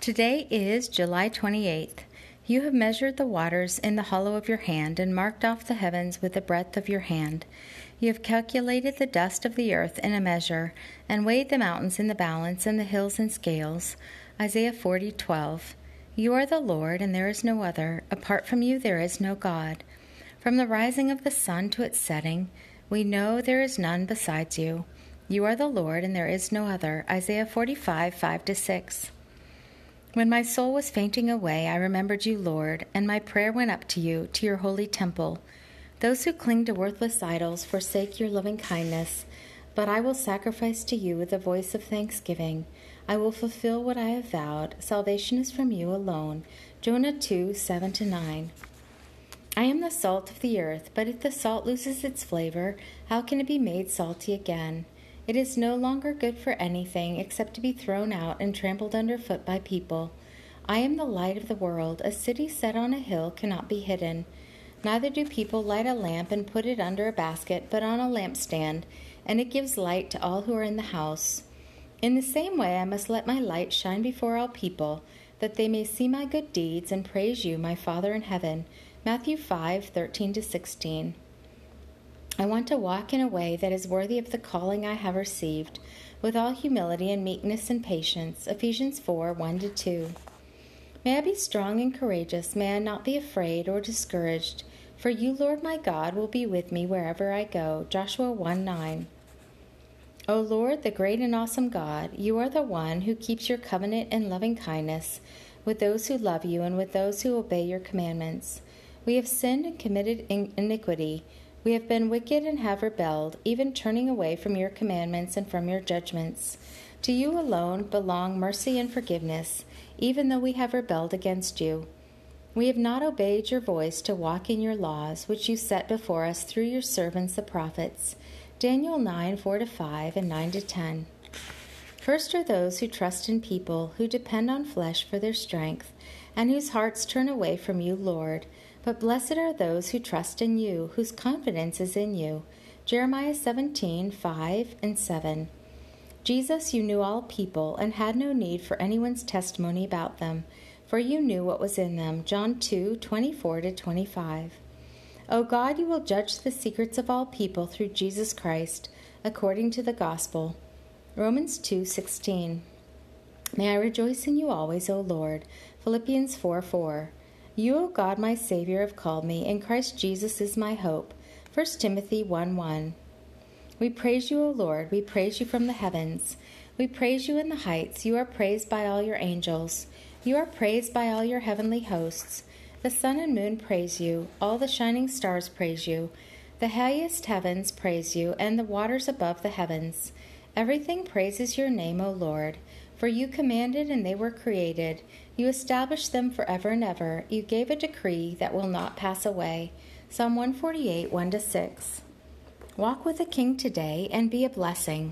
Today is July 28th. You have measured the waters in the hollow of your hand and marked off the heavens with the breadth of your hand. You have calculated the dust of the earth in a measure and weighed the mountains in the balance and the hills in scales. Isaiah 40:12. You are the Lord and there is no other. Apart from you there is no God. From the rising of the sun to its setting, we know there is none besides you. You are the Lord and there is no other. Isaiah 45:5 6. When my soul was fainting away, I remembered you, Lord, and my prayer went up to you, to your holy temple. Those who cling to worthless idols forsake your loving kindness, but I will sacrifice to you with a voice of thanksgiving. I will fulfill what I have vowed. Salvation is from you alone. Jonah 2 7 9. I am the salt of the earth, but if the salt loses its flavor, how can it be made salty again? It is no longer good for anything except to be thrown out and trampled underfoot by people. I am the light of the world. A city set on a hill cannot be hidden. Neither do people light a lamp and put it under a basket, but on a lampstand, and it gives light to all who are in the house. In the same way, I must let my light shine before all people, that they may see my good deeds and praise you, my Father in heaven. Matthew 5 13 16. I want to walk in a way that is worthy of the calling I have received, with all humility and meekness and patience. Ephesians 4 1 2. May I be strong and courageous. May I not be afraid or discouraged. For you, Lord my God, will be with me wherever I go. Joshua 1 9. O Lord, the great and awesome God, you are the one who keeps your covenant and loving kindness with those who love you and with those who obey your commandments. We have sinned and committed iniquity. We have been wicked and have rebelled, even turning away from your commandments and from your judgments. To you alone belong mercy and forgiveness, even though we have rebelled against you. We have not obeyed your voice to walk in your laws, which you set before us through your servants the prophets. Daniel 9 4 5 and 9 10. First are those who trust in people, who depend on flesh for their strength, and whose hearts turn away from you, Lord. But blessed are those who trust in you, whose confidence is in you. Jeremiah 17, 5 and 7. Jesus, you knew all people and had no need for anyone's testimony about them, for you knew what was in them. John 2, 24 to 25. O God, you will judge the secrets of all people through Jesus Christ, according to the gospel. Romans 2:16. May I rejoice in you always, O Lord. Philippians 4, 4. You, O God, my Savior, have called me, and Christ Jesus is my hope. 1 Timothy 1 1. We praise you, O Lord. We praise you from the heavens. We praise you in the heights. You are praised by all your angels. You are praised by all your heavenly hosts. The sun and moon praise you. All the shining stars praise you. The highest heavens praise you, and the waters above the heavens. Everything praises your name, O Lord. For you commanded, and they were created. You established them forever and ever. You gave a decree that will not pass away. Psalm 148, 1 6. Walk with the King today and be a blessing.